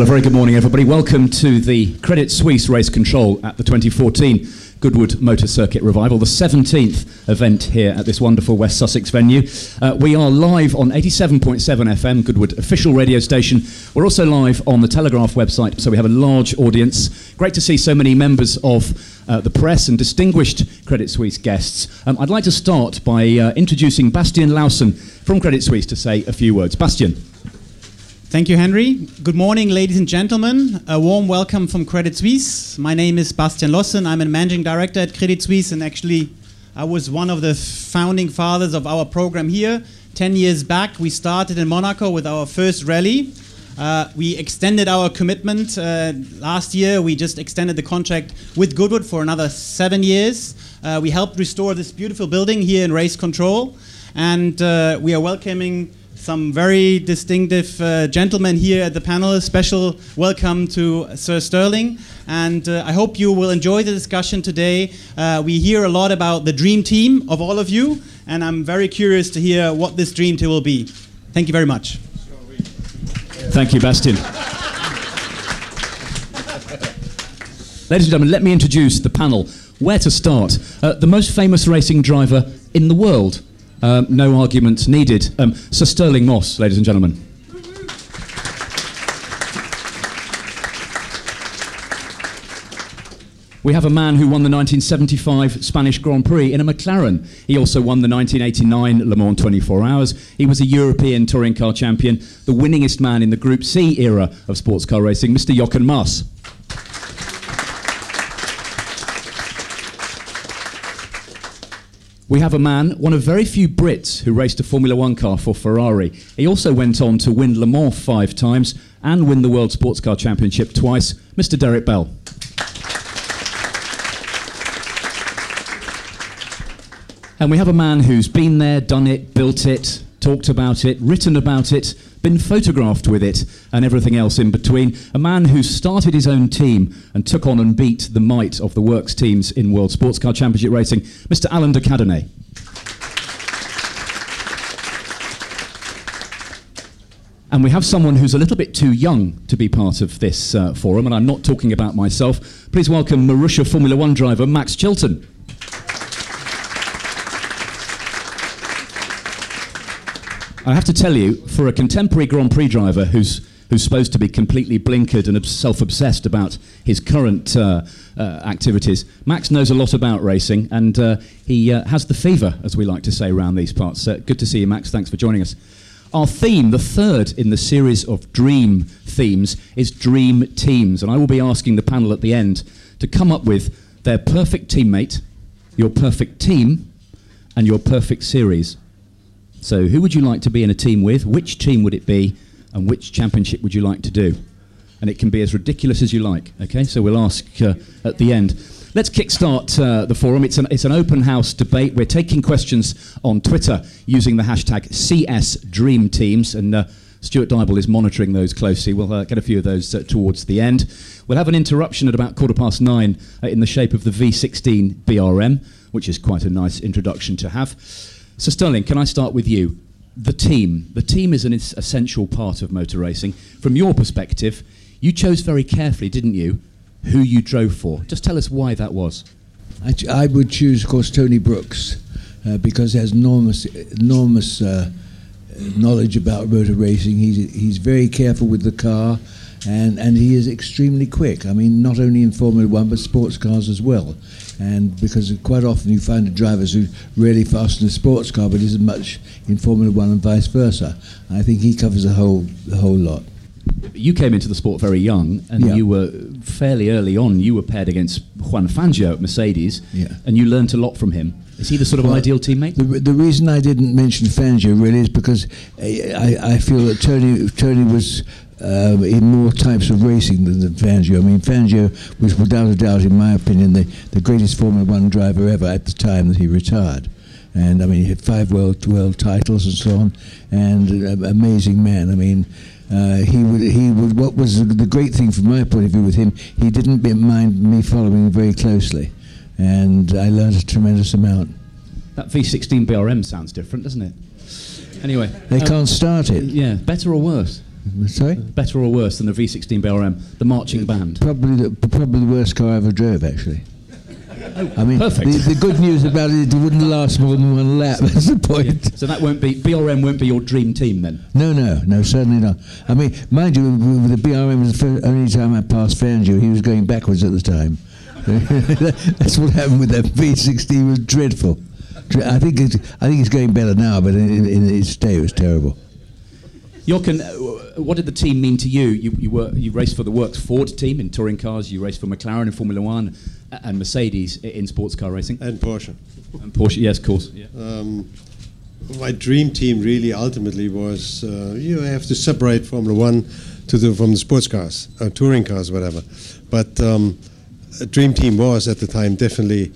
Well, a very good morning, everybody. Welcome to the Credit Suisse Race Control at the 2014 Goodwood Motor Circuit Revival, the 17th event here at this wonderful West Sussex venue. Uh, we are live on 87.7 FM, Goodwood official radio station. We're also live on the Telegraph website, so we have a large audience. Great to see so many members of uh, the press and distinguished Credit Suisse guests. Um, I'd like to start by uh, introducing Bastian Lausen from Credit Suisse to say a few words. Bastian. Thank you, Henry. Good morning, ladies and gentlemen. A warm welcome from Credit Suisse. My name is Bastian Lossen. I'm a managing director at Credit Suisse, and actually, I was one of the founding fathers of our program here. Ten years back, we started in Monaco with our first rally. Uh, we extended our commitment uh, last year. We just extended the contract with Goodwood for another seven years. Uh, we helped restore this beautiful building here in Race Control, and uh, we are welcoming some very distinctive uh, gentlemen here at the panel. A special welcome to Sir Stirling, and uh, I hope you will enjoy the discussion today. Uh, we hear a lot about the dream team of all of you, and I'm very curious to hear what this dream team will be. Thank you very much. Thank you, Bastian. Ladies and gentlemen, let me introduce the panel. Where to start? Uh, the most famous racing driver in the world. Um, no argument needed. Um, Sir Stirling Moss, ladies and gentlemen. We have a man who won the 1975 Spanish Grand Prix in a McLaren. He also won the 1989 Le Mans 24 Hours. He was a European touring car champion, the winningest man in the Group C era of sports car racing, Mr. Jochen Mass. We have a man, one of very few Brits who raced a Formula One car for Ferrari. He also went on to win Le Mans five times and win the World Sports Car Championship twice, Mr. Derek Bell. And we have a man who's been there, done it, built it, talked about it, written about it, been photographed with it, and everything else in between. A man who started his own team and took on and beat the might of the works teams in World Sports Car Championship racing, Mr. Alain de Cadenet. And we have someone who's a little bit too young to be part of this uh, forum, and I'm not talking about myself. Please welcome Marussia Formula One driver Max Chilton. I have to tell you, for a contemporary Grand Prix driver who's who's supposed to be completely blinkered and self-obsessed about his current uh, uh, activities, Max knows a lot about racing, and uh, he uh, has the fever, as we like to say around these parts. Uh, good to see you, Max. Thanks for joining us. Our theme, the third in the series of dream themes, is dream teams, and I will be asking the panel at the end to come up with their perfect teammate, your perfect team, and your perfect series. So, who would you like to be in a team with? Which team would it be? And which championship would you like to do? And it can be as ridiculous as you like. Okay, so we'll ask uh, at the end. Let's kickstart uh, the forum. It's an, it's an open house debate. We're taking questions on Twitter using the hashtag CSDreamTeams, and uh, Stuart Dybel is monitoring those closely. We'll uh, get a few of those uh, towards the end. We'll have an interruption at about quarter past nine uh, in the shape of the V16 BRM, which is quite a nice introduction to have. So, Stirling, can I start with you? The team. The team is an essential part of motor racing. From your perspective, You chose very carefully, didn't you, who you drove for? Just tell us why that was. I, ch- I would choose, of course, Tony Brooks uh, because he has enormous, enormous uh, knowledge about motor racing. He's, he's very careful with the car and, and he is extremely quick. I mean, not only in Formula One, but sports cars as well. And because quite often you find drivers who really fast in a sports car, but isn't much in Formula One and vice versa. I think he covers the whole, the whole lot. You came into the sport very young, and Yeah. you were fairly early on. You were paired against Juan Fangio at Mercedes, Yeah. and you learnt a lot from him. Is he the sort of Well, ideal teammate? The, the reason I didn't mention Fangio really is because I, I, I feel that Tony Tony was um, in more types of racing than, than Fangio. I mean, Fangio was without a doubt, in my opinion, the, the greatest Formula One driver ever at the time that he retired. And I mean, he had five world world titles and so on, and an amazing man. I mean. Uh, he would. He would. What was the great thing from my point of view with him? He didn't mind me following very closely, and I learned a tremendous amount. That V16 BRM sounds different, doesn't it? Anyway, They um, can't start it. Yeah, better or worse? Sorry? Better or worse than the V16 BRM, the marching band? Probably the, probably the worst car I ever drove, actually. I mean, Perfect. The, the good news about it, it wouldn't last more than one lap. That's the point. So that won't be BRM won't be your dream team then. No, no, no, certainly not. I mean, mind you, the BRM was the first, only time I passed Fangio. He was going backwards at the time. That's what happened with that V16. It was dreadful. I think it's, I think it's going better now, but in, in, its day it was terrible. Jochen, uh, what did the team mean to you? You, you, were, you raced for the Works Ford team in touring cars, you raced for McLaren in Formula One, and Mercedes in sports car racing. and Porsche. And Porsche, yes, of course. Yeah. Um, my dream team really ultimately was uh, you have to separate Formula One to the from the sports cars, uh, touring cars, whatever. But um, a dream team was at the time definitely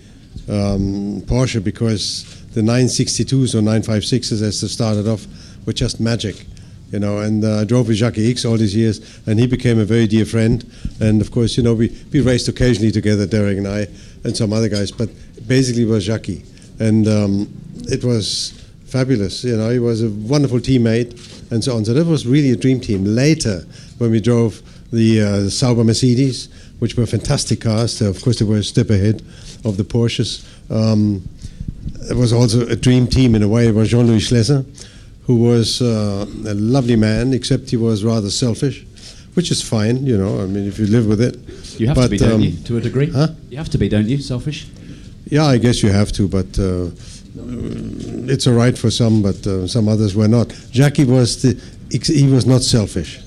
um, Porsche because the 962s or 956s as they started off were just magic. You know, and uh, I drove with Jacky Ickx all these years, and he became a very dear friend. And of course, you know, we, we raced occasionally together, Derek and I, and some other guys. But basically, it was Jacques, and um, it was fabulous. You know, he was a wonderful teammate, and so on. So that was really a dream team. Later, when we drove the uh, Sauber Mercedes, which were fantastic cars, so of course they were a step ahead of the Porsches. Um, it was also a dream team in a way. It was Jean-Louis Schlesser, who was uh, a lovely man, except he was rather selfish, which is fine. You know, I mean, if you live with it. You have But, to be, don't um, you, to a degree? huh? You have to be, don't you, selfish? Yeah, I guess you have to, but uh, it's all right for some, but uh, some others were not. Jackie was the, he was not selfish.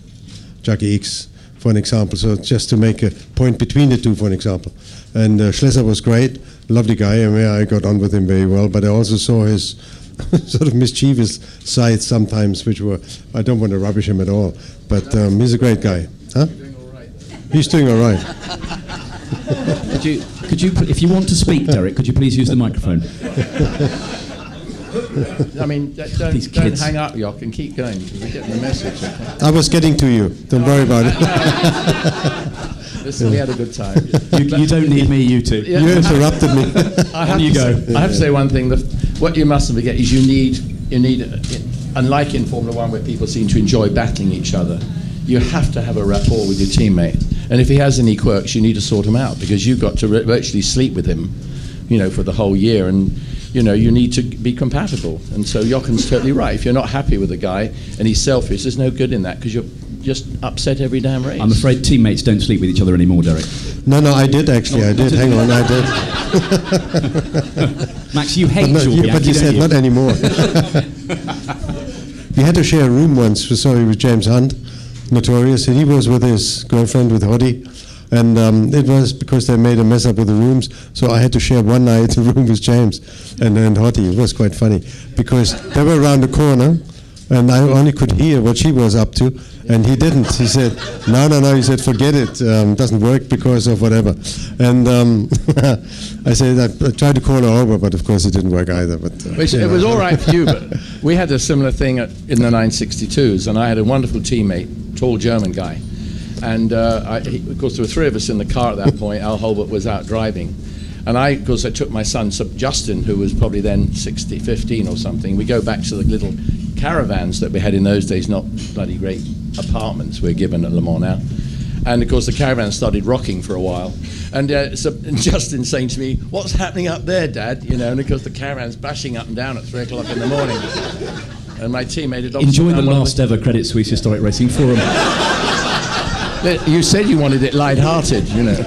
Jacky Ickx, for an example. So just to make a point between the two, for an example. And uh, Schlesser was great, lovely guy. I mean, I got on with him very well, but I also saw his sort of mischievous side sometimes, which were I don't want to rubbish him at all, but um, he's a great guy, huh? He's doing all right. Could you, could you, if you want to speak, Derek, could you please use the microphone? I mean, don't, These don't hang up, Jock, and keep going because we're getting the message. I was getting to you. Don't worry about it. Listen, we had a good time. You, you don't need me, you two. Yeah. You interrupted me. I have you to go. Say, I have to say one thing. The, what you mustn't forget is you need, you need, uh, unlike in Formula One where people seem to enjoy battling each other, you have to have a rapport with your teammate. And if he has any quirks, you need to sort him out because you've got to re- virtually sleep with him, you know, for the whole year. And you know, you need to be compatible. And so Jochen's totally right. If you're not happy with a guy and he's selfish, there's no good in that because you're just upset every damn race. I'm afraid teammates don't sleep with each other anymore, Derek. No, no, I did actually. I oh, did. Hang on, I did. Max, you hate But, no, Jules you, but you don't said you? not anymore. we had to share a room once. Sorry, with James Hunt, notorious. And he was with his girlfriend, with Hottie. And um, it was because they made a mess up with the rooms, so I had to share one night the room with James and and Hottie. It was quite funny because they were around the corner, and I only could hear what she was up to, and he didn't. He said, "No, no, no." He said, "Forget it. Um, doesn't work because of whatever." And um, I said, I, I tried to call her over, but of course it didn't work either. But uh, Which, it know. was all right for you, but we had a similar thing at, in the 962s, and I had a wonderful teammate, tall German guy. And uh, I, he, of course, there were three of us in the car at that point. Al Holbert was out driving. And I, of course, I took my son, Sub- Justin, who was probably then 60, 15 or something. We go back to the little caravans that we had in those days, not bloody great apartments we're given at Le Mans now. And of course, the caravan started rocking for a while. And, uh, so, and Justin saying to me, What's happening up there, Dad? You know, and of course, the caravan's bashing up and down at three o'clock in the morning. And my teammate had the found one of last ever Credit Suisse Historic Racing Forum. You said you wanted it light-hearted, you know.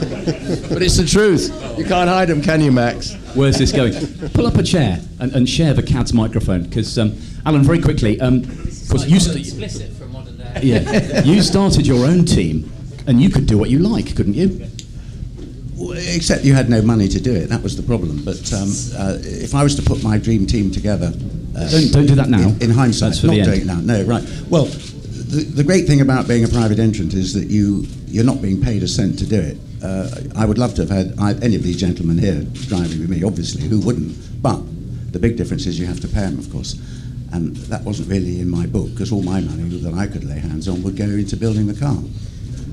but it's the truth. You can't hide them, can you, Max? Where's this going? Pull up a chair and, and share the CAD's microphone, because um, Alan, very quickly, um, of course, you, st- explicit from modern day. yeah, you started your own team, and you could do what you like, couldn't you? Well, Except you had no money to do it. That was the problem. But um, uh, if I was to put my dream team together, uh, Don't- don't do that now. In, in hindsight, That's for not the doing it now. No, right. Well, the, the great thing about being a private entrant is that you you're not being paid a cent to do it. Uh, I would love to have had I, any of these gentlemen here driving with me. Obviously, who wouldn't? But the big difference is you have to pay them, of course. And that wasn't really in my book because all my money that I could lay hands on would go into building the car.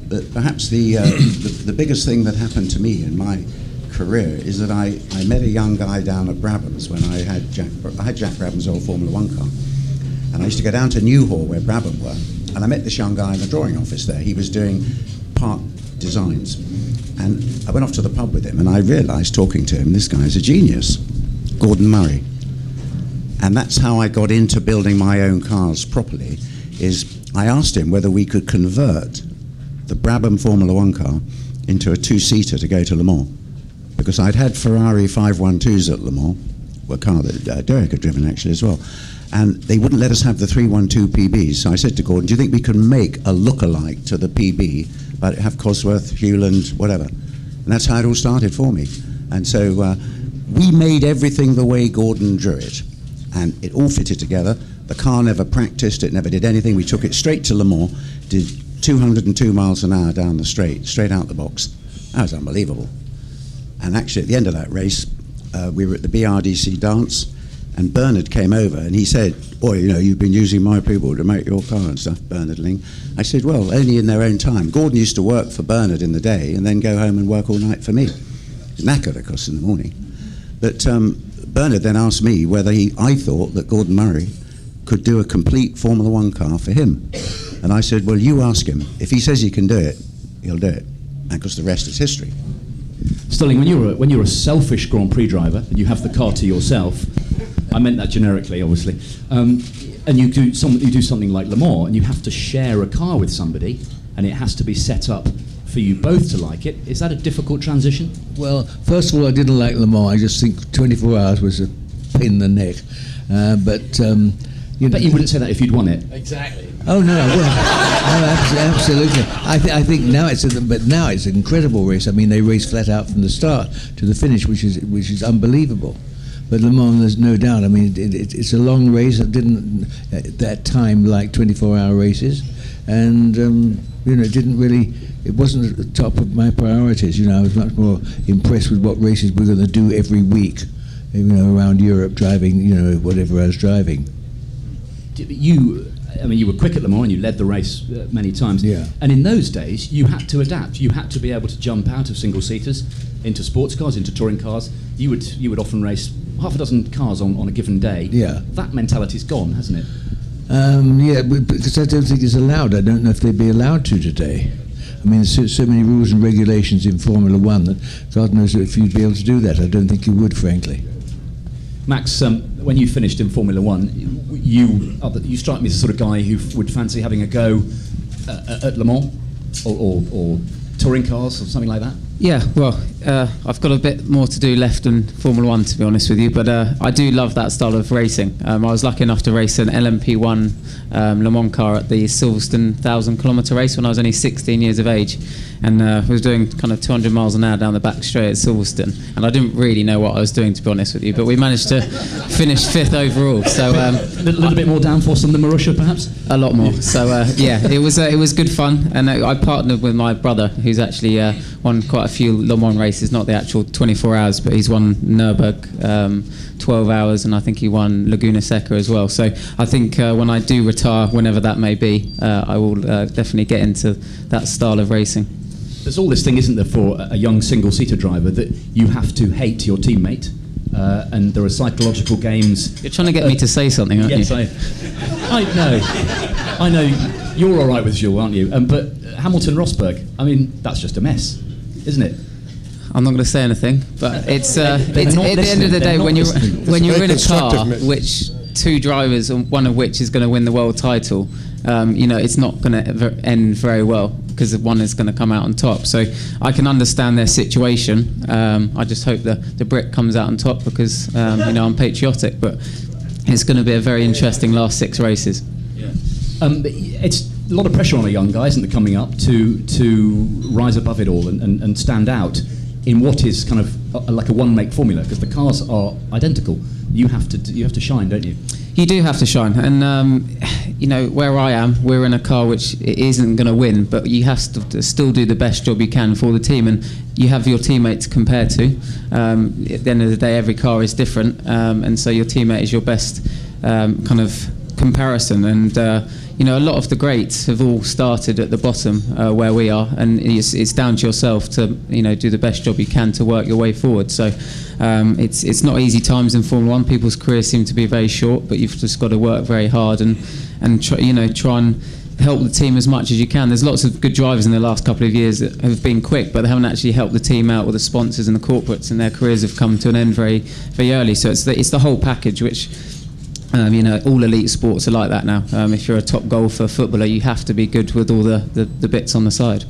But perhaps the, uh, the, the biggest thing that happened to me in my career is that I, I met a young guy down at Brabham's when I had Jack, I had Jack Brabham's old Formula One car. And I used to go down to Newhall where Brabham were. And I met this young guy in the drawing office there. He was doing part designs. And I went off to the pub with him and I realised talking to him, this guy is a genius, Gordon Murray. And that's how I got into building my own cars properly. Is I asked him whether we could convert the Brabham Formula One car into a two-seater to go to Le Mans, because I'd had Ferrari 512s at Le Mans, a car that uh, Derek had driven actually as well, and they wouldn't let us have the 312 PBs. So I said to Gordon, "Do you think we can make a look-alike to the PB, but have Cosworth, Hewland, whatever?" And that's how it all started for me. And so uh, we made everything the way Gordon drew it and it all fitted together. The car never practiced, it never did anything. We took it straight to Le Mans, did 202 miles an hour down the straight, straight out the box. That was unbelievable. And actually, at the end of that race, uh, we were at the BRDC dance, and Bernard came over and he said, Boy, you know, you've been using my people to make your car and stuff, Bernard Ling. I said, Well, only in their own time. Gordon used to work for Bernard in the day and then go home and work all night for me. He's knackered, of course, in the morning. But um, Bernard then asked me whether he, I thought that Gordon Murray could do a complete Formula One car for him. And I said, Well, you ask him. If he says he can do it, he'll do it. And because the rest is history. Stirling, when you're a, when you're a selfish Grand Prix driver and you have the car to yourself, I meant that generically, obviously, um, and you do some, you do something like Le Mans and you have to share a car with somebody, and it has to be set up for you both to like it. Is that a difficult transition? Well, first of all, I didn't like Le Mans. I just think 24 hours was a pain in the neck. Uh, but um, you I bet you wouldn't say that if you'd won it. Exactly. Oh no, well, no, absolutely. I, th- I think now it's a, but now it's an incredible race. I mean, they race flat out from the start to the finish, which is which is unbelievable. But Le Mans, there's no doubt. I mean, it, it, it's a long race. It didn't at that time like 24-hour races, and um, you know, it didn't really. It wasn't at the top of my priorities. You know, I was much more impressed with what races we're going to do every week. You know, around Europe, driving. You know, whatever I was driving. You, I mean, you were quick at Le Mans and you led the race uh, many times. Yeah. And in those days, you had to adapt. You had to be able to jump out of single seaters into sports cars, into touring cars. You would you would often race half a dozen cars on, on a given day. Yeah. That mentality's gone, hasn't it? Um, yeah, because I don't think it's allowed. I don't know if they'd be allowed to today. I mean, there's so, so many rules and regulations in Formula One that God knows if you'd be able to do that. I don't think you would, frankly. Max, um, when you finished in Formula One, you uh, you strike me as the sort of guy who f- would fancy having a go uh, at Le Mans or, or, or touring cars or something like that. Yeah, well, uh, I've got a bit more to do left in Formula One, to be honest with you, but uh, I do love that style of racing. Um, I was lucky enough to race an LMP1 um, Le Mans car at the Silverstone 1,000 kilometre race when I was only 16 years of age, and uh, was doing kind of 200 miles an hour down the back straight at Silverstone, and I didn't really know what I was doing, to be honest with you, but we managed to finish fifth overall. So. Um, A little, little bit more downforce than the Marussia, perhaps. a lot more. So uh, yeah, it was uh, it was good fun, and uh, I partnered with my brother, who's actually uh, won quite a few Le Mans races, not the actual 24 hours, but he's won Nürburg um, 12 hours, and I think he won Laguna Seca as well. So I think uh, when I do retire, whenever that may be, uh, I will uh, definitely get into that style of racing. There's all this thing, isn't there, for a young single-seater driver that you have to hate your teammate uh, and there are psychological games. You're trying to get me to say something, aren't yes, you? I, I know. I know. You're all right with Jules, aren't you? Um, but Hamilton Rosberg, I mean, that's just a mess, isn't it? I'm not going to say anything, but it's, uh, it's at the end of the day when you're listening. when you're in a car, which two drivers, one of which is going to win the world title. Um, you know, it's not going to end very well because one is going to come out on top. So I can understand their situation. Um, I just hope the the Brit comes out on top because um, you know I'm patriotic, but it's going to be a very interesting last six races. Um, it's a lot of pressure on a young guy, isn't it, coming up to to rise above it all and, and, and stand out in what is kind of a, like a one make formula because the cars are identical. You have to you have to shine, don't you? You do have to shine, and um, you know where I am. We're in a car which isn't going to win, but you have to, still do the best job you can for the team, and you have your teammate to compare to. Um, at the end of the day, every car is different, um, and so your teammate is your best um, kind of comparison. And uh, you know, a lot of the greats have all started at the bottom uh, where we are, and it's, it's down to yourself to you know do the best job you can to work your way forward. So um, it's it's not easy times in Formula One. People's careers seem to be very short, but you've just got to work very hard and and try, you know try and help the team as much as you can. There's lots of good drivers in the last couple of years that have been quick, but they haven't actually helped the team out with the sponsors and the corporates, and their careers have come to an end very very early. So it's the, it's the whole package which. Um, you know, all elite sports are like that now. Um, if you're a top golfer, footballer, you have to be good with all the, the, the bits on the side.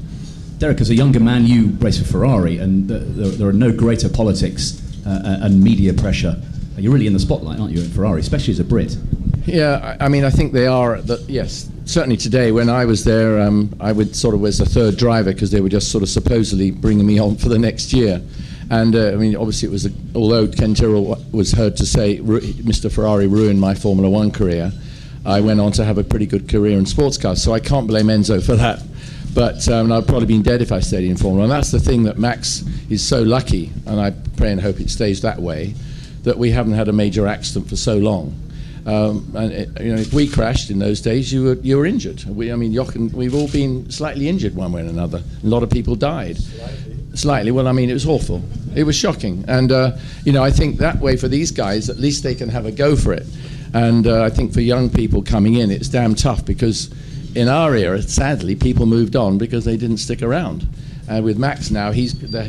Derek, as a younger man, you race for Ferrari, and th- there, there are no greater politics uh, and media pressure. You're really in the spotlight, aren't you, in Ferrari, especially as a Brit? Yeah, I, I mean, I think they are. The, yes, certainly today. When I was there, um, I would sort of was the third driver because they were just sort of supposedly bringing me on for the next year. And uh, I mean, obviously, it was a, although Ken Tyrrell was heard to say Mr. Ferrari ruined my Formula One career. I went on to have a pretty good career in sports cars, so I can't blame Enzo for that. But um, I'd probably been dead if I stayed in Formula One. That's the thing that Max is so lucky, and I pray and hope it stays that way, that we haven't had a major accident for so long. Um, and it, you know, if we crashed in those days, you were you were injured. We, I mean, Jochen, we've all been slightly injured one way or another. A lot of people died. Slightly. Well, I mean, it was awful. It was shocking. And uh, you know, I think that way for these guys, at least they can have a go for it. And uh, I think for young people coming in, it's damn tough because in our era, sadly, people moved on because they didn't stick around. And with Max now, he's the,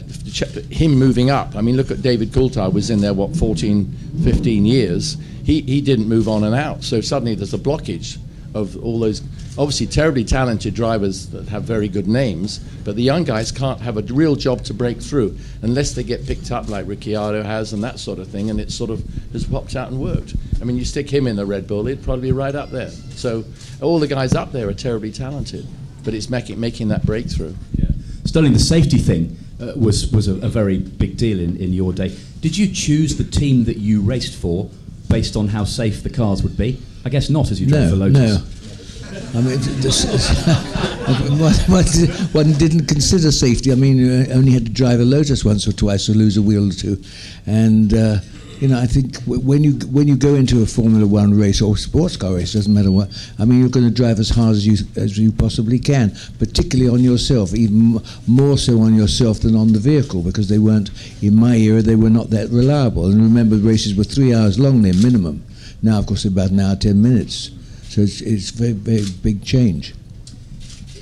him moving up. I mean, look at David Coulthard was in there what 14, 15 years. He he didn't move on and out. So suddenly there's a blockage of all those obviously terribly talented drivers that have very good names, but the young guys can't have a real job to break through unless they get picked up like Ricciardo has and that sort of thing, and it sort of has popped out and worked. I mean, you stick him in the Red Bull, he'd probably be right up there. So all the guys up there are terribly talented, but it's making making that breakthrough. Yeah. Stirling, the safety thing uh, was was a, a very big deal in, in your day. Did you choose the team that you raced for based on how safe the cars would be? I guess not, as you drove No, for Lotus. no. I mean, this, one, one- didn't consider safety. I mean, you only had to drive a Lotus once or twice or lose a wheel or two, and uh, you know, I think when you when you go into a Formula One race or sports car race, doesn't matter what. I mean, you're going to drive as hard as you as you possibly can, particularly on yourself, even more so on yourself than on the vehicle, because they weren't in my era. They were not that reliable. And remember, races were three hours long then minimum. Now, of course, about an hour ten minutes. So it's it's very very big change.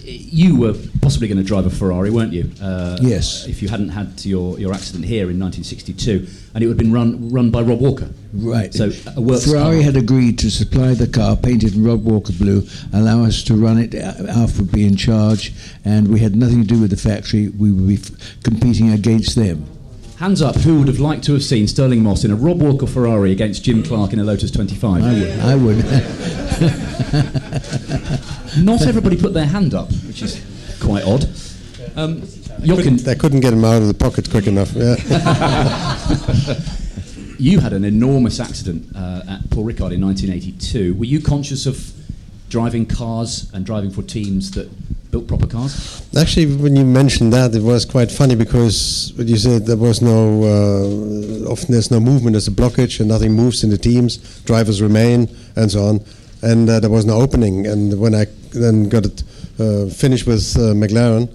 You were possibly going to drive a Ferrari, weren't you? Uh, Yes. If you hadn't had your, your accident here in 1962, and it would have been run run by Rob Walker. Right. So Ferrari car. had agreed to supply the car painted in Rob Walker blue, allow us to run it. uh, Alf would be in charge, and we had nothing to do with the factory. We would be f- competing against them. Hands up, who would have liked to have seen Stirling Moss in a Rob Walker Ferrari against Jim Clark in a Lotus 25? I would. I would. Not everybody put their hand up, which is quite odd. Um, Jochen, They couldn't get him out of the pocket quick enough. Yeah. you had an enormous accident uh, at Paul Ricard in 1982. Were you conscious of driving cars and driving for teams that built proper cars? Actually, when you mentioned that, it was quite funny because what you said there was no, uh, often there's no movement, there's a blockage, and nothing moves in the teams. Drivers remain, and so on. And uh, there was no opening. And when I then got it uh, finished with uh, McLaren,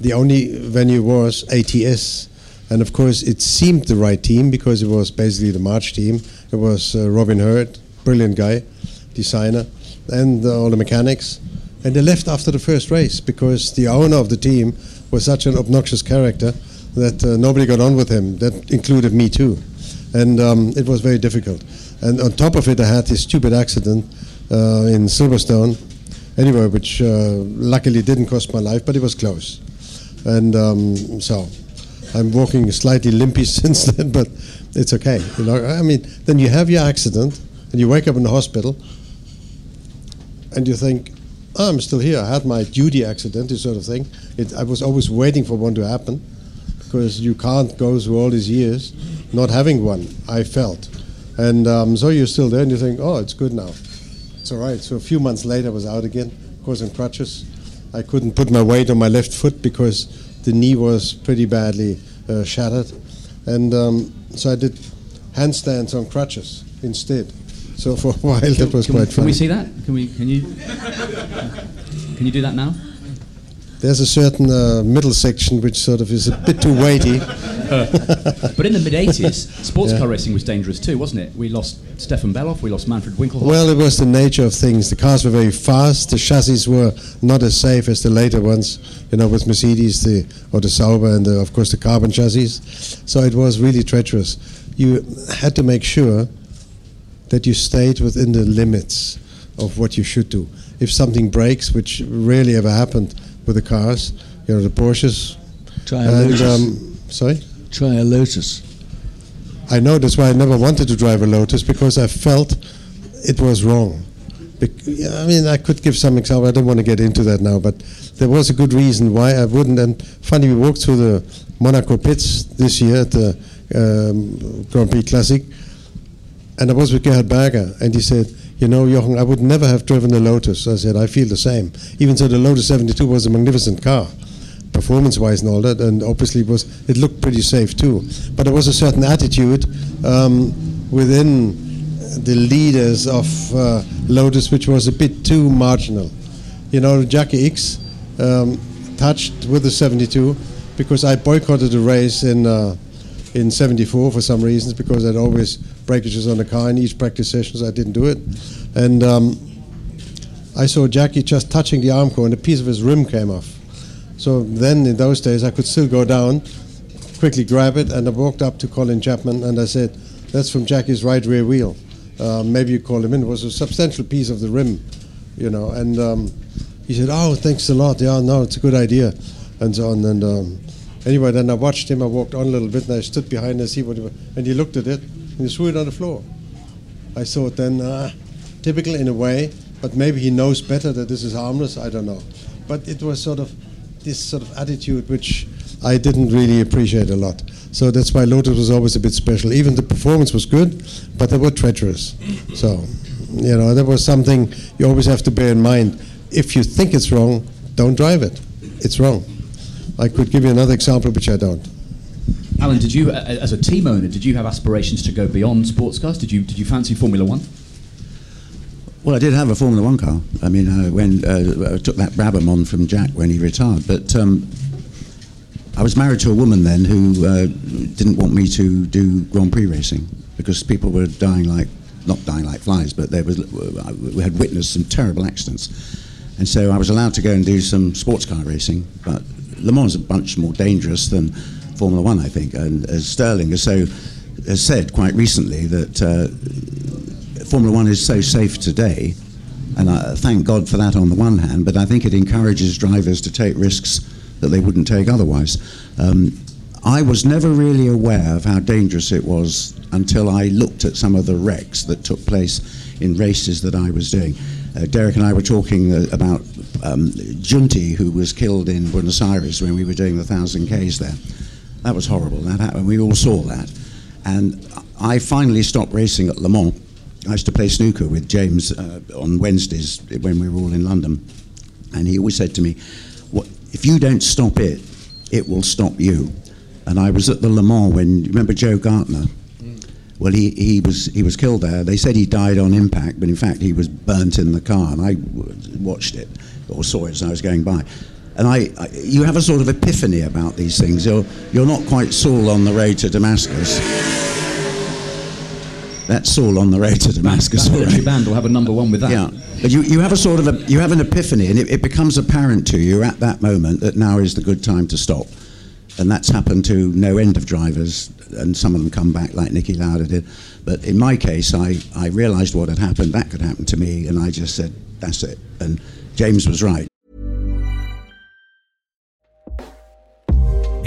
the only venue was ATS. And of course, it seemed the right team because it was basically the March team. It was uh, Robin Herd, brilliant guy, designer, and uh, all the mechanics. And they left after the first race because the owner of the team was such an obnoxious character that uh, nobody got on with him. That included me too. And um, it was very difficult. And on top of it, I had this stupid accident uh, in Silverstone, anyway, which uh, luckily didn't cost my life, but it was close. And um, so I'm walking slightly limpy since then, but it's okay. You know, I mean, then you have your accident, and you wake up in the hospital, and you think, oh, I'm still here. I had my duty accident, this sort of thing. It, I was always waiting for one to happen, because you can't go through all these years not having one. I felt, and um, so you're still there, and you think, oh, it's good now. It's all right. So a few months later, I was out again, of course, on crutches. I couldn't put my weight on my left foot because the knee was pretty badly uh, shattered, and um, so I did handstands on crutches instead. So for a while, that was can, quite can we see that? Can we? Can you? Can you do that now? There's a certain uh, middle section which sort of is a bit too weighty. But in the mid 80s, sports Yeah. car racing was dangerous too, wasn't it? We lost Stefan Bellof, we lost Manfred Winkelhock. Well, it was the nature of things. The cars were very fast. The chassis were not as safe as the later ones. You know, with Mercedes, the or the Sauber, and the, of course the carbon chassis. So it was really treacherous. You had to make sure that you stayed within the limits of what you should do. If something breaks, which rarely ever happened with the cars, you know, the Porsches. Try a and, Lotus. um, sorry. Try a Lotus. I know that's why I never wanted to drive a Lotus because I felt it was wrong. Bec- I mean, I could give some example. I don't want to get into that now, but there was a good reason why I wouldn't. And funny, we walked through the Monaco pits this year at the um, Grand Prix Classic, and I was with Gerhard Berger, and he said, "You know, Jochen, I would never have driven the Lotus." I said, "I feel the same." Even so, the Lotus 72 was a magnificent car performance-wise and all that, and obviously it was it looked pretty safe too. But there was a certain attitude um, within the leaders of uh, Lotus, which was a bit too marginal. You know, Jacky Ickx um, touched with the 72 because I boycotted the race in uh, in 74 for some reasons because I'd always breakages on the car in each practice sessions. I didn't do it, and um, I saw Jackie just touching the armco and a piece of his rim came off. So then, in those days, I could still go down, quickly grab it, and I walked up to Colin Chapman and I said, "That's from Jackie's right rear wheel. Uh, maybe you call him in." It was a substantial piece of the rim, you know. And um, he said, "Oh, thanks a lot. Yeah, no, it's a good idea," and so on. And um, anyway, then I watched him. I walked on a little bit, and I stood behind and see what, he, wa- and he looked at it he threw it on the floor. I thought then, uh, typical in a way, but maybe he knows better that this is harmless. I don't know. But it was sort of this sort of attitude which I didn't really appreciate a lot. So that's why Lotus was always a bit special. Even the performance was good, but they were treacherous. So, you know, that was something you always have to bear in mind. If you think it's wrong, don't drive it. It's wrong. I could give you another example, which I don't. Alan, did you, uh, as a team owner, did you have aspirations to go beyond sports cars? Did you, did you fancy Formula One? Well, I did have a Formula One car. I mean, uh, when uh, I took that Brabham on from Jack when he retired, but um, I was married to a woman then who uh, didn't want me to do Grand Prix racing because people were dying like, not dying like flies, but there was we had witnessed some terrible accidents, and so I was allowed to go and do some sports car racing. But Le Mans is a bunch more dangerous than Formula One, I think. And as Stirling has so has said quite recently that. Uh, Formula One is so safe today, and I thank God for that on the one hand, but I think it encourages drivers to take risks that they wouldn't take otherwise. Um, I was never really aware of how dangerous it was until I looked at some of the wrecks that took place in races that I was doing. Uh, Derek and I were talking uh, about um, Giunti, who was killed in Buenos Aires when we were doing the 1,000 Ks there. That was horrible. That happened. We all saw that. And I finally stopped racing at Le Mans. I used to play snooker with James uh, on Wednesdays when we were all in London. And he always said to me, what, if you don't stop it, it will stop you. And I was at the Le Mans when, you remember Jo Gartner? Well, he, he, was, he was killed there. They said he died on impact, but in fact he was burnt in the car. And I w- watched it, or saw it as I was going by. And I, I, you have a sort of epiphany about these things. You're, you're not quite Saul on the road to Damascus. That's Saul on the road to Damascus. That right. band will have a number one with that. Yeah, but you, you have a sort of a, you have an epiphany, and it, it becomes apparent to you at that moment that now is the good time to stop, and that's happened to no end of drivers, and some of them come back like Niki Lauda did. But in my case, I, I realised what had happened. That could happen to me, and I just said, "That's it." And James was right.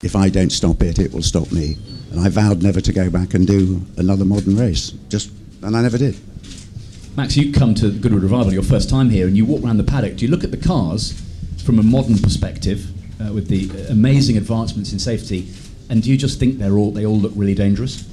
If I don't stop it, it will stop me. And I vowed never to go back and do another modern race. Just, and I never did. Max, you come to Goodwood Revival your first time here, and you walk around the paddock. Do you look at the cars from a modern perspective, uh, with the amazing advancements in safety, and do you just think they're all they all look really dangerous?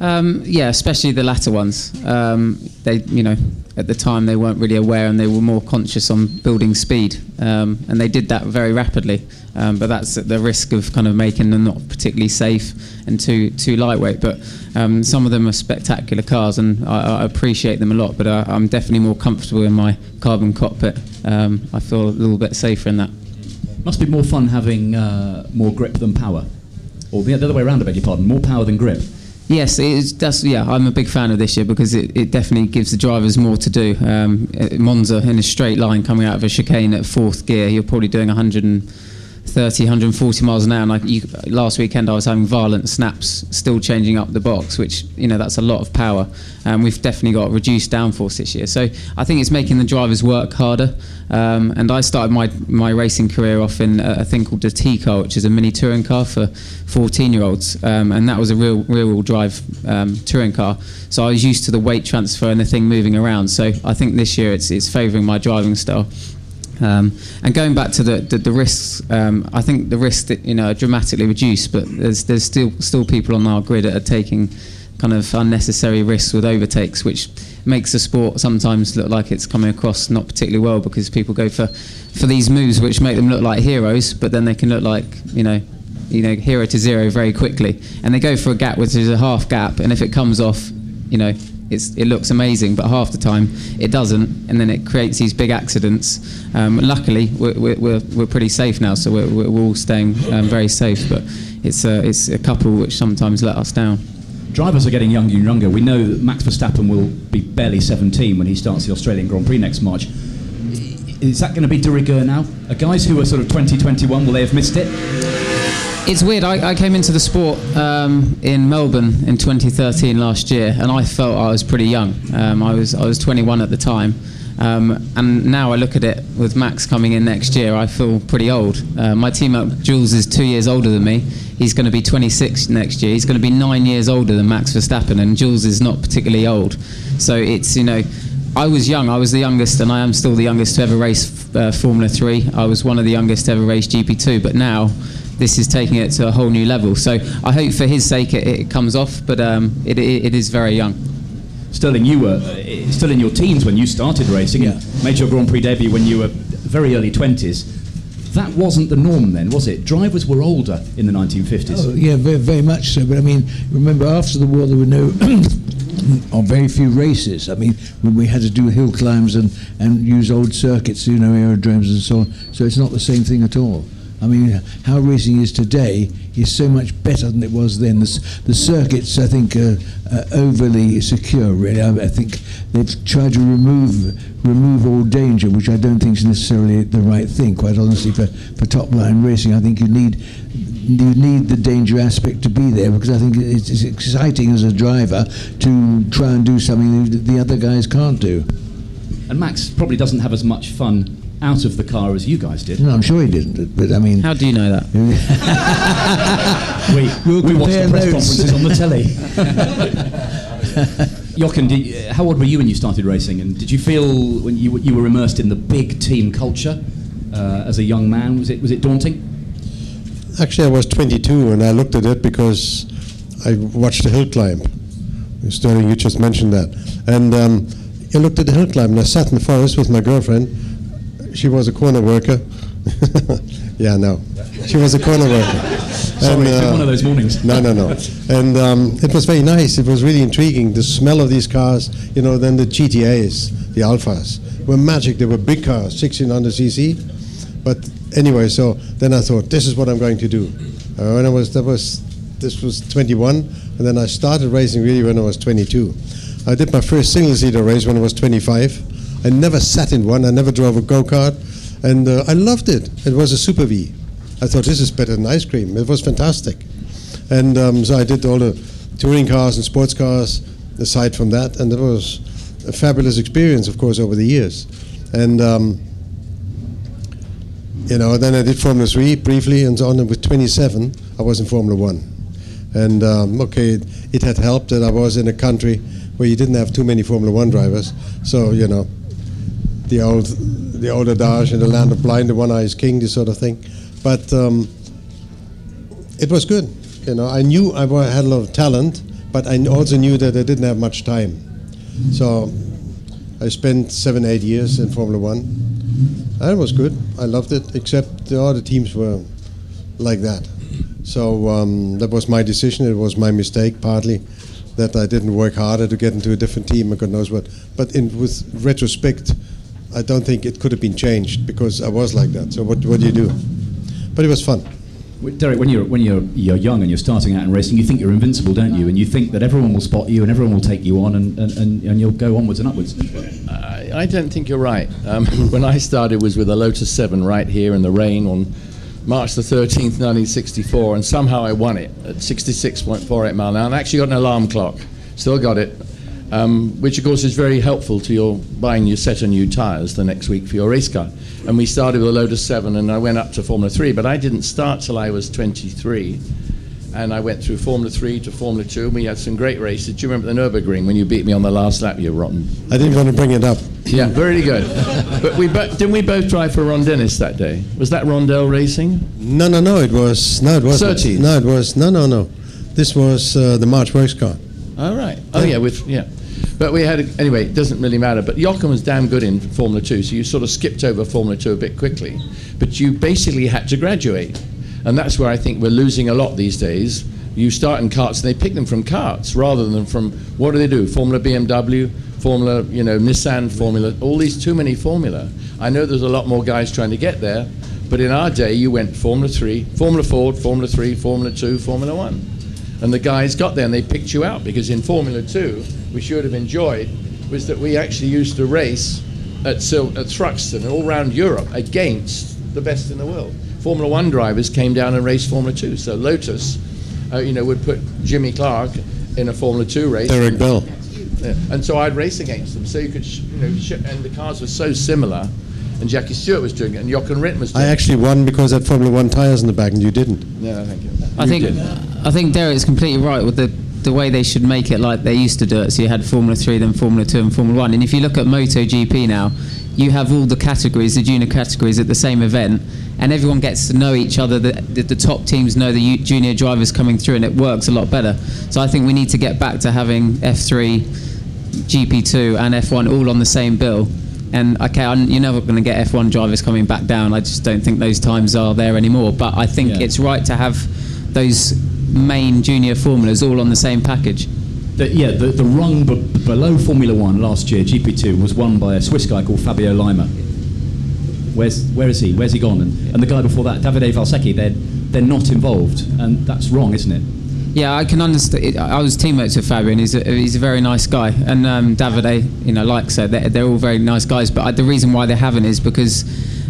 Um, yeah, especially the latter ones. Um, they, you know, at the time they weren't really aware and they were more conscious on building speed, um, and they did that very rapidly. Um, but that's at the risk of kind of making them not particularly safe and too too lightweight. But um, some of them are spectacular cars, and I, I appreciate them a lot. But uh, I'm definitely more comfortable in my carbon cockpit. Um, I feel a little bit safer in that. Must be more fun having uh, more grip than power, or the other way around. I beg your pardon. More power than grip. Yes, it is, that's, yeah, I'm a big fan of this year because it, it definitely gives the drivers more to do. Um, Monza in a straight line coming out of a chicane at fourth gear, you're probably doing 130, 140 miles an hour. And like you, last weekend, I was having violent snaps, still changing up the box, which you know that's a lot of power. Um, we've definitely got reduced downforce this year, so I think it's making the drivers work harder. Um, and I started my my racing career off in a, a thing called the T car, which is a mini touring car for 14 year olds, um, and that was a real rear wheel drive um, touring car. So I was used to the weight transfer and the thing moving around. So I think this year it's it's favouring my driving style. Um, and going back to the the, the risks, um, I think the risks you know are dramatically reduced, but there's there's still still people on our grid that are taking kind of unnecessary risks with overtakes, which makes the sport sometimes look like it's coming across not particularly well because people go for for these moves which make them look like heroes, but then they can look like you know you know hero to zero very quickly, and they go for a gap which is a half gap, and if it comes off, you know. It looks amazing, but half the time it doesn't, and then it creates these big accidents. Um, luckily, we're, we're, we're pretty safe now, so we're, we're all staying um, very safe. But it's a, it's a couple which sometimes let us down. Drivers are getting younger and younger. We know that Max Verstappen will be barely 17 when he starts the Australian Grand Prix next March. Is that going to be de rigueur now? Are guys who are sort of 2021, will they have missed it? It's weird. I, I came into the sport um, in Melbourne in 2013 last year, and I felt I was pretty young. Um, I was I was 21 at the time, um, and now I look at it with Max coming in next year. I feel pretty old. Uh, my teammate Jules is two years older than me. He's going to be 26 next year. He's going to be nine years older than Max Verstappen, and Jules is not particularly old. So it's you know. I was young. I was the youngest, and I am still the youngest to ever race uh, Formula Three. I was one of the youngest to ever race GP2, but now this is taking it to a whole new level. So I hope for his sake it, it comes off, but um, it, it, it is very young. Stirling, you were uh, still in your teens when you started racing Yeah. and made your Grand Prix debut when you were very early 20s. That wasn't the norm then, was it? Drivers were older in the 1950s. Oh, yeah, very, very much so. But I mean, remember, after the war, there were no, or very few races. I mean, when we had to do hill climbs and, and use old circuits, you know, aerodromes and so on. So it's not the same thing at all. I mean, how racing is today is so much better than it was then. The, the circuits, I think, are, are overly secure. Really, I, I think they've tried to remove remove all danger, which I don't think is necessarily the right thing. Quite honestly, for, for top line racing, I think you need you need the danger aspect to be there because I think it's, it's exciting as a driver to try and do something that the other guys can't do. And Max probably doesn't have as much fun out of the car as you guys did. No, I'm sure he didn't. But I mean, How do you know that? we We'll we watched the press notes. conferences on the telly. Jochen, did, how old were you when you started racing? And did you feel when you, were- you were immersed in the big team culture uh, as a young man? Was it was it daunting? Actually, I was 22 and I looked at it because I watched the hill climb. Stirling, you just mentioned that. And um, I looked at the hill climb and I sat in the forest with my girlfriend. She was a corner worker. yeah, no. She was a corner worker. Sorry, it's been one of those mornings. No, no, no. And um, it was very nice. It was really intriguing. The smell of these cars, you know, then the GTAs, the Alfas, were magic. They were big cars, 1600 cc. But anyway, so then I thought, this is what I'm going to do. Uh, when I was, that was, this was 21, and then I started racing really when I was 22. I did my first single-seater race when I was 25. I never sat in one. I never drove a go-kart, and uh, I loved it. It was a Super V. I thought this is better than ice cream. It was fantastic. And um, so I did all the touring cars and sports cars aside from that, and it was a fabulous experience, of course, over the years. And um, you know, then I did Formula Three briefly, and so on. And with 27, I was in Formula One. And um, okay, it, it had helped that I was in a country where you didn't have too many Formula One drivers. So you know, the old, the old adage in the land of blind, the one eye is king, this sort of thing. But um, it was good. You know, I knew I had a lot of talent, but I also knew that I didn't have much time. So I spent seven, eight years in Formula One. It was good. I loved it, except all the teams were like that. So um, that was my decision. It was my mistake, partly, that I didn't work harder to get into a different team. and God knows what. But in, with retrospect, I don't think it could have been changed because I was like that. So what, what do you do? But it was fun. Derek, when you're when you're you're young and you're starting out in racing, you think you're invincible, don't you? And you think that everyone will spot you and everyone will take you on, and, and, and, and you'll go onwards and upwards. I, I don't think you're right. Um, when I started was with a Lotus 7 right here in the rain on March the 13th, 1964, and somehow I won it at 66.48 mile an hour. And I actually got an alarm clock, still got it, um, which of course is very helpful to your buying your set of new tyres the next week for your race car. And we started with a Lotus 7, and I went up to Formula 3, but I didn't start till I was 23 and I went through Formula 3 to Formula 2, and we had some great races. Do you remember the Nürburgring when you beat me on the last lap, you rotten? I didn't want to bring it up. Yeah, very good. but we bo- didn't we both drive for Ron Dennis that day? Was that Rondel Racing? No, no, no. It was no, it was Surtees. no, it was no, no, no. This was uh, the March race car. All right. Oh yeah, with yeah. But we had anyway. It doesn't really matter. But Jochen was damn good in Formula Two, so you sort of skipped over Formula Two a bit quickly. But you basically had to graduate, and that's where I think we're losing a lot these days. You start in karts, and they pick them from carts rather than from what do they do? Formula BMW, Formula, you know, Nissan Formula. All these too many Formula. I know there's a lot more guys trying to get there, but in our day, you went Formula Three, Formula Ford, Formula Three, Formula Two, Formula One. And the guys got there and they picked you out because in Formula 2, which you would have enjoyed, was that we actually used to race at, Sil- at Thruxton and all around Europe against the best in the world. Formula 1 drivers came down and raced Formula 2. So Lotus, uh, you know, would put Jimmy Clark in a Formula 2 race. Derek Bell. Yeah. And so I'd race against them. So you could, sh- you know, sh- and the cars were so similar. And Jackie Stewart was doing it, and Jochen Rindt was doing I it. actually won because I had Formula One tires in the back, and you didn't. No, thank you. I think did. I think Derek's completely right with the the way they should make it like they used to do it. So you had Formula Three, then Formula Two, and Formula One. And if you look at MotoGP now, you have all the categories, the junior categories, at the same event, and everyone gets to know each other. The, the, the top teams know the junior drivers coming through, and it works a lot better. So I think we need to get back to having F3, GP2, and F1 all on the same bill. And okay, I'm, you're never going to get F1 drivers coming back down. I just don't think those times are there anymore. But I think Yeah. it's right to have those main junior formulas all on the same package. The, yeah, the, the rung below Formula One last year, GP2, was won by a Swiss guy called Fabio Leimer. Where's where is he? Where's he gone? And, and the guy before that, Davide Valsecchi, they're they're not involved, and that's wrong, isn't it? Yeah, I can understand. I was teammates with Fabio, and he's a, he's a very nice guy. And um, Davide, you know, like so, they're, they're all very nice guys. But I, the reason why they haven't is because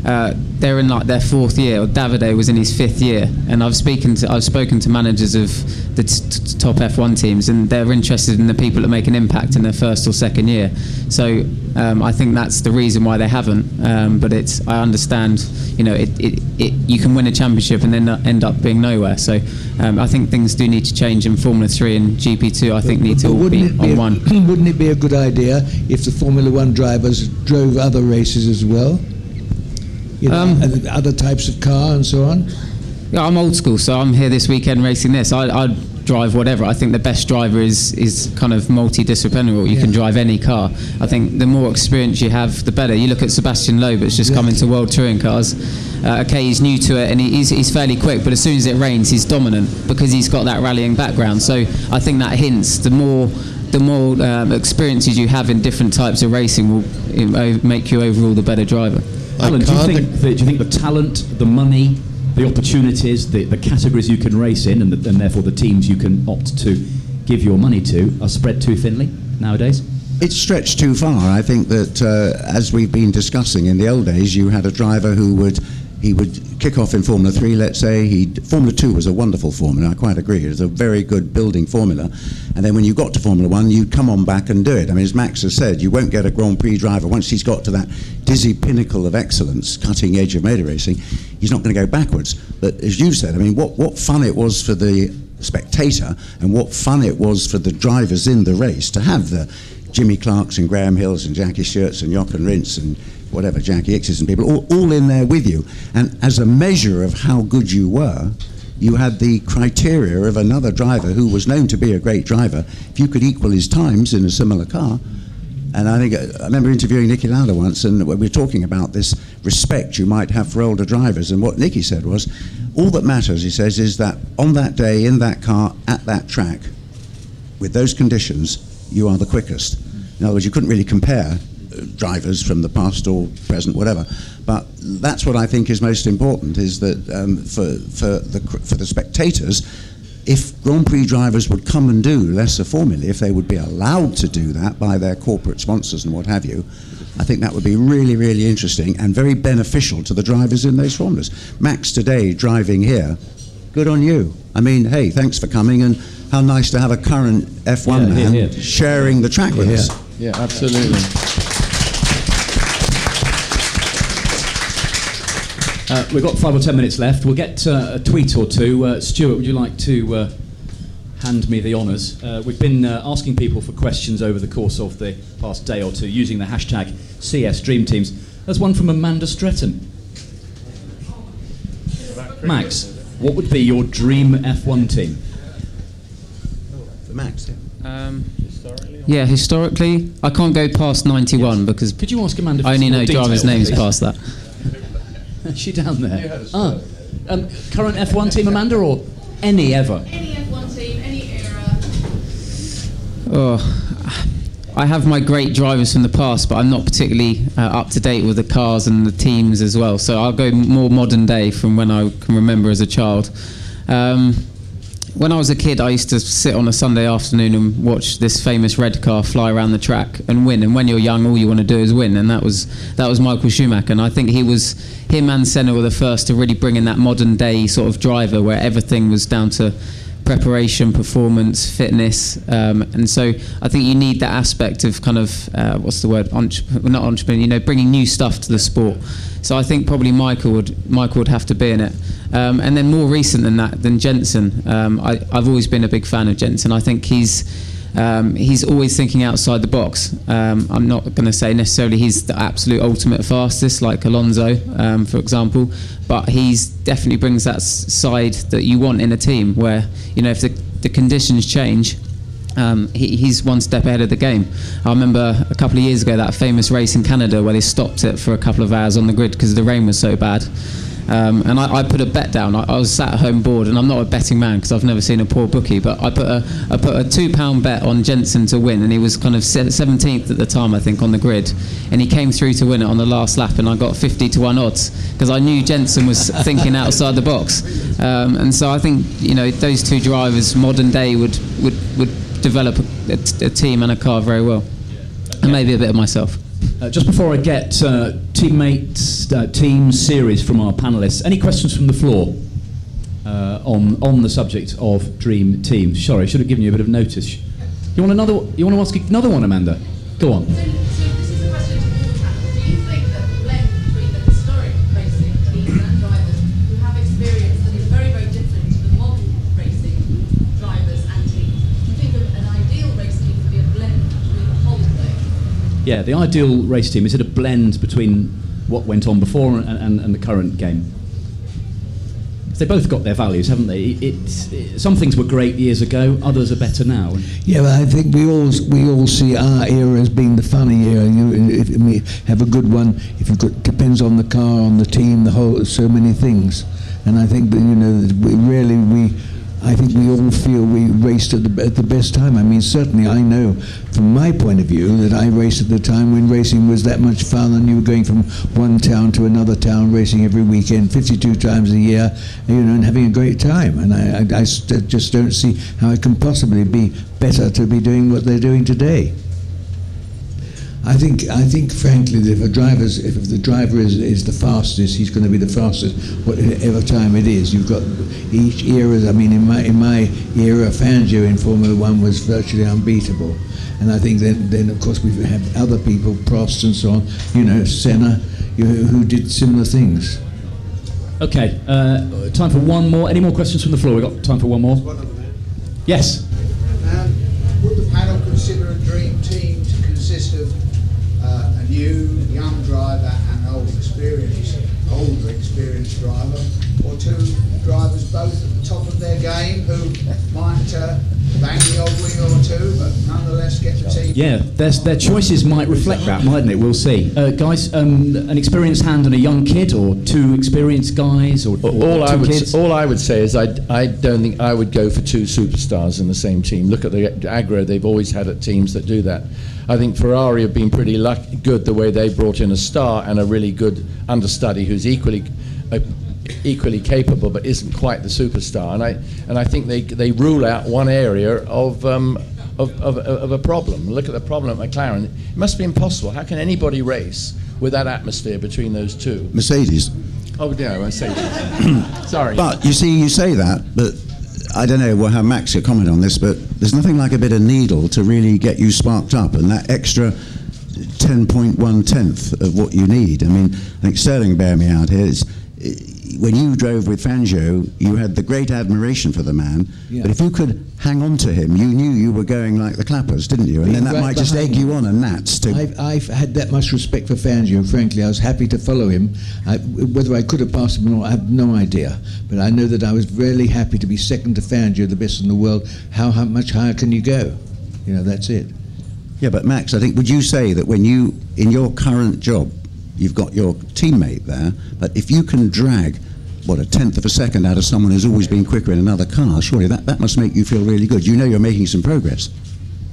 uh, they're in like their fourth year. Or Davide was in his fifth year, and I've spoken to I've spoken to managers of the t- t- top F1 teams, and they're interested in the people that make an impact in their first or second year. So um, I think that's the reason why they haven't. Um, but it's I understand, you know, it, it, it you can win a championship and then end up being nowhere. So um, I think things do need to change in Formula Three and GP2. I think need to all be on a, one. Wouldn't it be a good idea if the Formula One drivers drove other races as well? You know, Um, and other types of car and so on. Yeah, I'm old school, so I'm here this weekend racing this. I, I'd drive whatever. I think the best driver is is kind of multidisciplinary. You can drive any car. I think the more experience you have, the better. You look at Sebastian Loeb, it's just come into World Touring Cars. Uh, okay, he's new to it and he- he's, he's fairly quick, but as soon as it rains, he's dominant because he's got that rallying background. So I think that hints the more the more um, experiences you have in different types of racing will make you overall the better driver. Alan, do you, think the, do you think the talent, the money, the opportunities, the, the categories you can race in, and, the, and therefore the teams you can opt to give your money to, are spread too thinly nowadays? It's stretched too far. I think that, uh, as we've been discussing, in the old days, you had a driver who would he would kick off in Formula Three. Let's say he Formula Two was a wonderful formula. I quite agree. It was a very good building formula. And then when you got to Formula One, you'd come on back and do it. I mean, as Max has said, you won't get a Grand Prix driver once he's got to that dizzy pinnacle of excellence, cutting edge of motor racing. He's not going to go backwards. But as you said, I mean, what what fun it was for the spectator and what fun it was for the drivers in the race to have the Jimmy Clarks and Graham Hills and Jackie Stewarts and Jochen Rindts and whatever, Jacky Ickx's and people, all, all in there with you. And as a measure of how good you were, you had the criteria of another driver who was known to be a great driver. If you could equal his times in a similar car, and I think I remember interviewing Niki Lauda once, and we were talking about this respect you might have for older drivers. And what Niki said was, all that matters, he says, is that on that day, in that car, at that track, with those conditions, you are the quickest. In other words, you couldn't really compare drivers from the past or present, whatever. But that's what I think is most important: is that um, for for the for the spectators, if Grand Prix drivers would come and do lesser formulae, if they would be allowed to do that by their corporate sponsors and what have you, I think that would be really, really interesting and very beneficial to the drivers in those formulas. Max today driving here, good on you. I mean, hey, thanks for coming and how nice to have a current F1 Yeah, man sharing the track with us. Yeah, absolutely. Uh, we've got five or ten minutes left. We'll get uh, a tweet or two. Uh, Stuart, would you like to uh, hand me the honours? Uh, we've been uh, asking people for questions over the course of the past day or two using the hashtag CS Dream Teams. There's one from Amanda Stretton. Max, what would be your dream F1 team? For Max, Um, yeah, historically, I can't go past 91 because Could you ask Amanda? I only know drivers' detail, names please? past that. Is she down there? Ah, um, current F1 team, Amanda, or any ever? Any F1 team, any era. Oh, I have my great drivers from the past, but I'm not particularly uh, up to date with the cars and the teams as well. So I'll go more modern day from when I can remember as a child. Um, when I was a kid, I used to sit on a Sunday afternoon and watch this famous red car fly around the track and win. And when you're young, all you want to do is win. And that was that was Michael Schumacher. And I think he was him and Senna were the first to really bring in that modern day sort of driver where everything was down to preparation, performance, fitness, um, and so I think you need that aspect of kind of uh, what's the word, Entrep- not entrepreneur, you know, bringing new stuff to the sport. So I think probably Michael would Michael would have to be in it, um, and then more recent than that, than Jensen. Um, I, I've always been a big fan of Jensen. I think he's. Um, he's always thinking outside the box. Um, I'm not going to say necessarily he's the absolute ultimate fastest, like Alonso, um, for example, but he's definitely brings that side that you want in a team where, you know, if the, the conditions change, um, he, he's one step ahead of the game. I remember a couple of years ago that famous race in Canada where they stopped it for a couple of hours on the grid because the rain was so bad. Um, and I, I put a bet down. I, I was sat at home bored, and I'm not a betting man because I've never seen a poor bookie. But I put a I put a two pound bet on Jensen to win, and he was kind of 17th at the time, I think, on the grid, and he came through to win it on the last lap, and I got 50 to one odds because I knew Jensen was thinking outside the box, um, and so I think you know those two drivers, modern day, would would would develop a, a t- a team and a car very well, and maybe a bit of myself. Uh, just before I get uh, teammates, uh, team series from our panelists, any questions from the floor uh, on on the subject of dream teams? Sorry, I should have given you a bit of notice. You want another? You want to ask another one, Amanda? Go on. Yeah, the ideal race team is it a blend between what went on before and, and, and the current game? They both got their values, haven't they? It, it, some things were great years ago, others are better now. Yeah, but I think we all we all see our era as being the funny era. You, if, if have a good one, if you depends on the car, on the team, the whole so many things. And I think that you know that we really we. I think we all feel we raced at the, at the best time. I mean, certainly I know from my point of view that I raced at the time when racing was that much fun and you were going from one town to another town racing every weekend, 52 times a year, you know, and having a great time. And I, I, I st- just don't see how it can possibly be better to be doing what they're doing today. I think, I think, frankly, that if a driver's, if the driver is, is the fastest, he's going to be the fastest whatever time it is. You've got each era. I mean, in my in my era, Fangio in Formula One was virtually unbeatable, and I think then, then of course we've had other people, Prost and so on. You know, Senna, you, who did similar things. Okay, uh, time for one more. Any more questions from the floor? We've got time for one more. Yes. Um, would the panel consider a dream team to consist of a new young driver and old experienced, older experienced driver, or two drivers both at the top of their game who might uh, bang the odd wing or two, but nonetheless get the team? Yeah, their, their choices might reflect that, mightn't it? We'll see. Uh, guys, um, an experienced hand and a young kid, or two experienced guys, or, or all two I would kids? all I would say is I, I don't think I would go for two superstars in the same team. Look at the aggro they've always had at teams that do that. I think Ferrari have been pretty luck, good the way they brought in a star and a really good understudy who's equally uh, equally capable but isn't quite the superstar. And I and I think they they rule out one area of. Um, of, of, of a problem. Look at the problem at McLaren. It must be impossible. How can anybody race with that atmosphere between those two? Mercedes. Oh, no, Mercedes. Sorry. But you see, you say that, but I don't know how Max your comment on this, but there's nothing like a bit of needle to really get you sparked up, and that extra 10.1 tenth of what you need. I mean, I think Stirling bear me out here. It's, when you drove with Fangio, you had the great admiration for the man, Yeah. but if you could hang on to him, you knew you were going like the clappers, didn't you? And then that Right might just egg you on a gnats to I've, I've had that much respect for Fangio. Frankly, I was happy to follow him. I, whether I could have passed him or not, I have no idea. But I know that I was really happy to be second to Fangio, the best in the world. How, how much higher can you go? You know, that's it. Yeah, but Max, I think would you say that when you in your current job, you've got your teammate there, but if you can drag what a tenth of a second out of someone who's always been quicker in another car, surely that, that must make you feel really good. You know you're making some progress.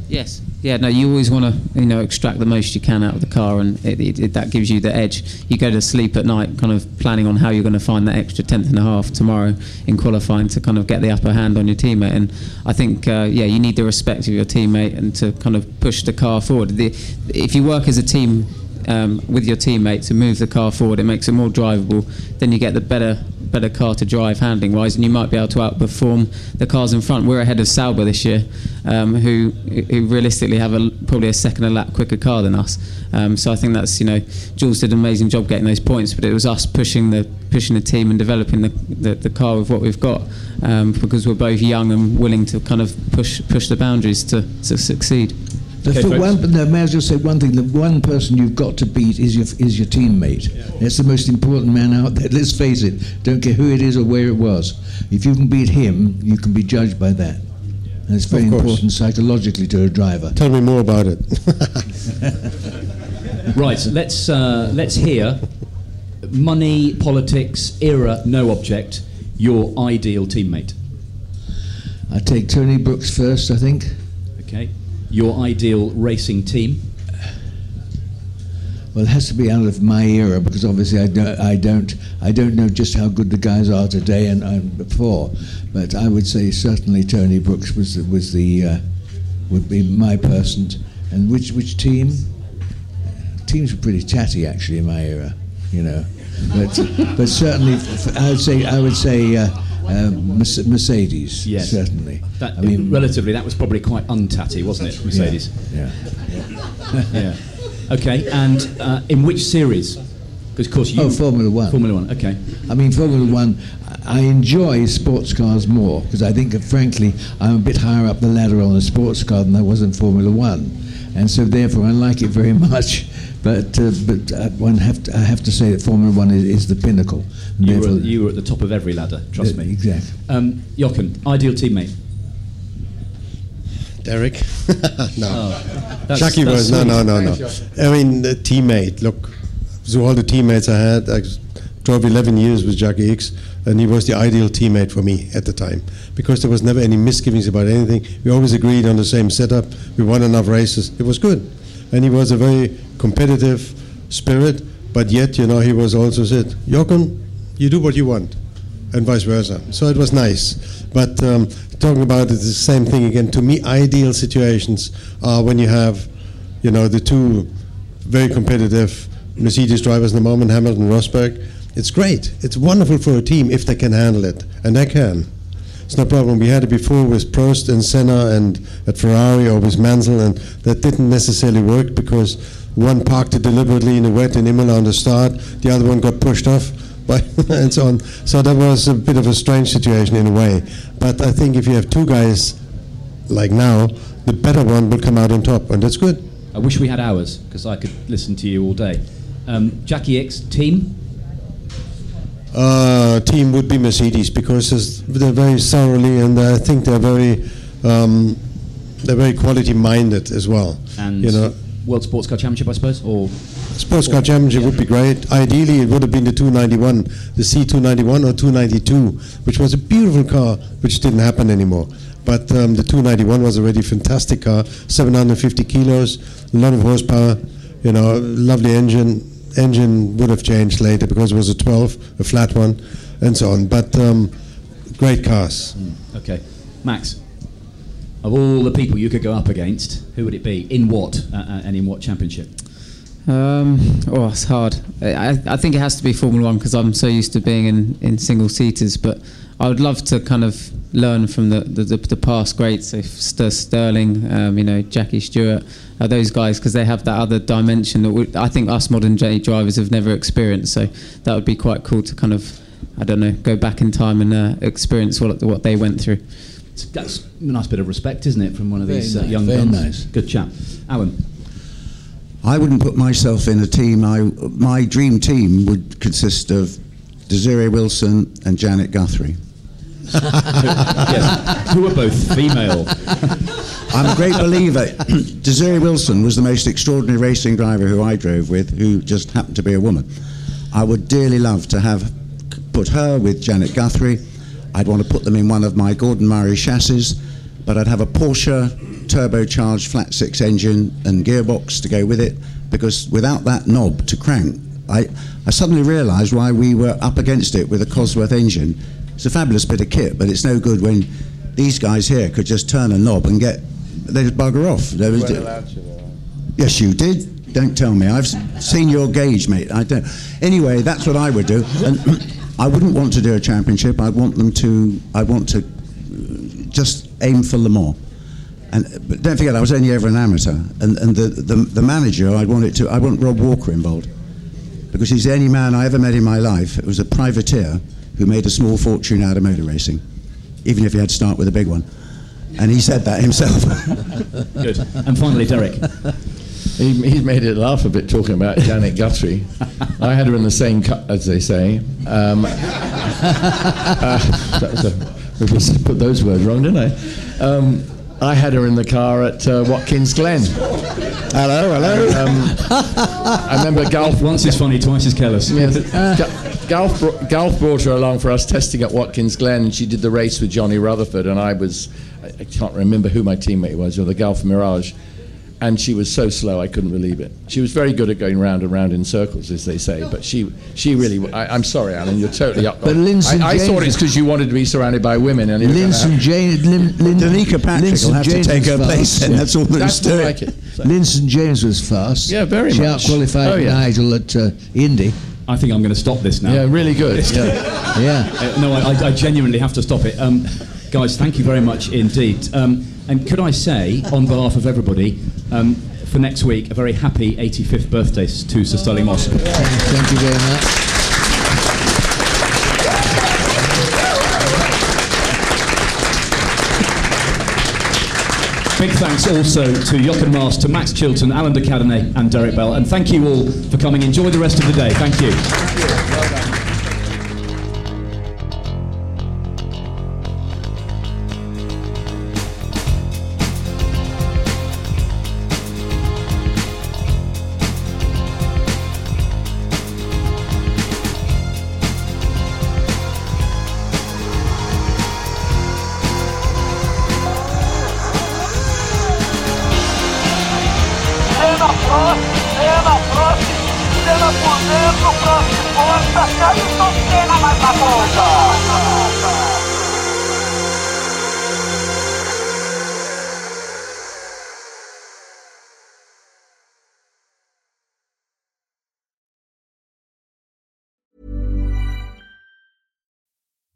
Yes. Yeah. No. You always want to, you know, extract the most you can out of the car, and it, it, it, that gives you the edge. You go to sleep at night, kind of planning on how you're going to find that extra tenth and a half tomorrow in qualifying to kind of get the upper hand on your teammate. And I think, uh, yeah, you need the respect of your teammate and to kind of push the car forward. The, if you work as a team um, with your teammates and move the car forward, it makes it more drivable. Then you get the better better car to drive handling wise, and you might be able to outperform the cars in front. We're ahead of Sauber this year, um, who who realistically have a, probably a second a lap quicker car than us. Um, so I think that's you know Jules did an amazing job getting those points, but it was us pushing the pushing the team and developing the, the, the car with what we've got um, because we're both young and willing to kind of push push the boundaries to, to succeed. The th- one, no, may I just say one thing? The one person you've got to beat is your is your teammate. That's the most important man out there. Let's face it. Don't care who it is or where it was. If you can beat him, you can be judged by that. And it's very important psychologically to a driver. Tell me more about it. right, let's uh, let's hear money, politics, era, no object, your ideal teammate. I take Tony Brooks first, I think. Okay. Your ideal racing team. Well, it has to be out of my era because obviously I don't, I don't, I don't know just how good the guys are today and, and before. But I would say certainly Tony Brooks was was the uh, would be my person. And which which team? Teams were pretty chatty actually in my era, you know. But but certainly I would say I would say. Uh, Merce- Mercedes, Yes. certainly. That, I mean, relatively, that was probably quite untatty, wasn't it, Mercedes? Yeah. yeah. Okay, and uh, in which series? Because, of course, you. Oh, Formula One. Formula One. Okay. I mean, Formula One, I enjoy sports cars more because I think, that, frankly, I'm a bit higher up the ladder on a sports car than I was in Formula One, and so therefore I like it very much. But uh, but uh, one have to, I have to say that Formula One is, is the pinnacle. You were, therefore- you were at the top of every ladder, trust Yeah, me. exactly. Um, Jochen, ideal teammate. Derek? no. Oh, that's- Jackie that's was, no, no, no, no. I mean, the teammate, look, so all the teammates I had, I drove 11 years with Jacky Ickx, and he was the ideal teammate for me at the time because there was never any misgivings about anything. We always agreed on the same setup. We won enough races. It was good. And he was a very competitive spirit, but yet, you know, he was also said, Jochen, you do what you want, and vice versa. So it was nice. But um, talking about it, the same thing again. To me, ideal situations are when you have, you know, the two very competitive Mercedes drivers in the moment, Hamilton, and Rosberg. It's great. It's wonderful for a team if they can handle it, and they can. It's no problem. We had it before with Prost and Senna and at Ferrari or with Mansell, and that didn't necessarily work because one parked it deliberately in the wet in Imola on the start, the other one got pushed off, by and so on. So that was a bit of a strange situation in a way. But I think if you have two guys like now, the better one will come out on top, and that's good. I wish we had hours because I could listen to you all day. Um, Jacky Ickx, team? Uh, team would be Mercedes because they're very thoroughly and I think they're very um, they're very quality minded as well. And you know, World Sports Car Championship, I suppose? Or sports car championship would be great. Ideally, it would have been the 291, the C291 or 292, which was a beautiful car, which didn't happen anymore. But um, the 291 was already a fantastic car, 750 kilos, a lot of horsepower, you know, lovely engine. Engine would have changed later because it was a 12, a flat one, and so on. But um, great cars. Okay. Max, of all the people you could go up against, who would it be? In what? Uh, uh, and in what championship? Um, oh, it's hard. I, I think it has to be Formula One because I'm so used to being in, in single seaters. But I would love to kind of learn from the, the, the, the past greats, if Ster- Stirling, um, you know, Jackie Stewart, uh, those guys, because they have that other dimension that we, I think us modern day drivers have never experienced. So that would be quite cool to kind of, I don't know, go back in time and uh, experience what what they went through. That's a nice bit of respect, isn't it, from one of Very these uh, nice, young very guns? nice. Good chap. Alan. I wouldn't put myself in a team. I, my dream team would consist of Desiree Wilson and Janet Guthrie. yes, who are both female. I'm a great believer. Desiree Wilson was the most extraordinary racing driver who I drove with, who just happened to be a woman. I would dearly love to have put her with Janet Guthrie. I'd want to put them in one of my Gordon Murray chassis, but I'd have a Porsche turbocharged flat six engine and gearbox to go with it, because without that knob to crank, I, I suddenly realised why we were up against it with a Cosworth engine. It's a fabulous bit of kit, but it's no good when these guys here could just turn a knob and get they just bugger off. There was- yes, you did. Don't tell me. I've seen your gauge, mate. I don't. Anyway, that's what I would do. And I wouldn't want to do a championship. I'd want them to. I want to uh, just aim for Le Mans. And but don't forget, I was only ever an amateur. And, and the, the the manager, I want it to. I want Rob Walker involved because he's the only man I ever met in my life. It was a privateer who made a small fortune out of motor racing, even if he had to start with a big one. And he said that himself. Good. And finally, Derek. He, he's made it laugh a bit talking about Janet Guthrie. I had her in the same cut, as they say. Um, uh, that was a, I put those words wrong, didn't I? Um, I had her in the car at uh, Watkins Glen. Hello, hello. Um, I remember Gulf. Once is funny, twice is careless. Yes, Gu- Gulf, Gulf brought her along for us testing at Watkins Glen, and she did the race with Johnny Rutherford, and I was, I, I can't remember who my teammate was, or the Gulf Mirage, and she was so slow I couldn't believe it. She was very good at going round and round in circles, as they say, but she, she really, I, I'm sorry, Alan, you're totally up. But Linson I, I thought James- it's because you wanted to be surrounded by women, and you were gonna James, Lin, Lin, Danica Patrick Linson will have to take was her place fast. then, that's all there is That's more to like it. it. Lyn St. James was fast. Yeah, very she much. outqualified Oh, yeah. Nigel at uh, Indy. I think I'm going to stop this now. Yeah, really good. Yeah. Yeah. Uh, no, I, I genuinely have to stop it. Um, guys, thank you very much indeed. Um, and could I say, on behalf of everybody, um, for next week, a very happy 85th birthday to Sir Stirling Moss. Thank you very much. Big thanks also to Jochen Mass, to Max Chilton, Alain de Cadenet, and Derek Bell. And thank you all for coming. Enjoy the rest of the day. Thank you. Cena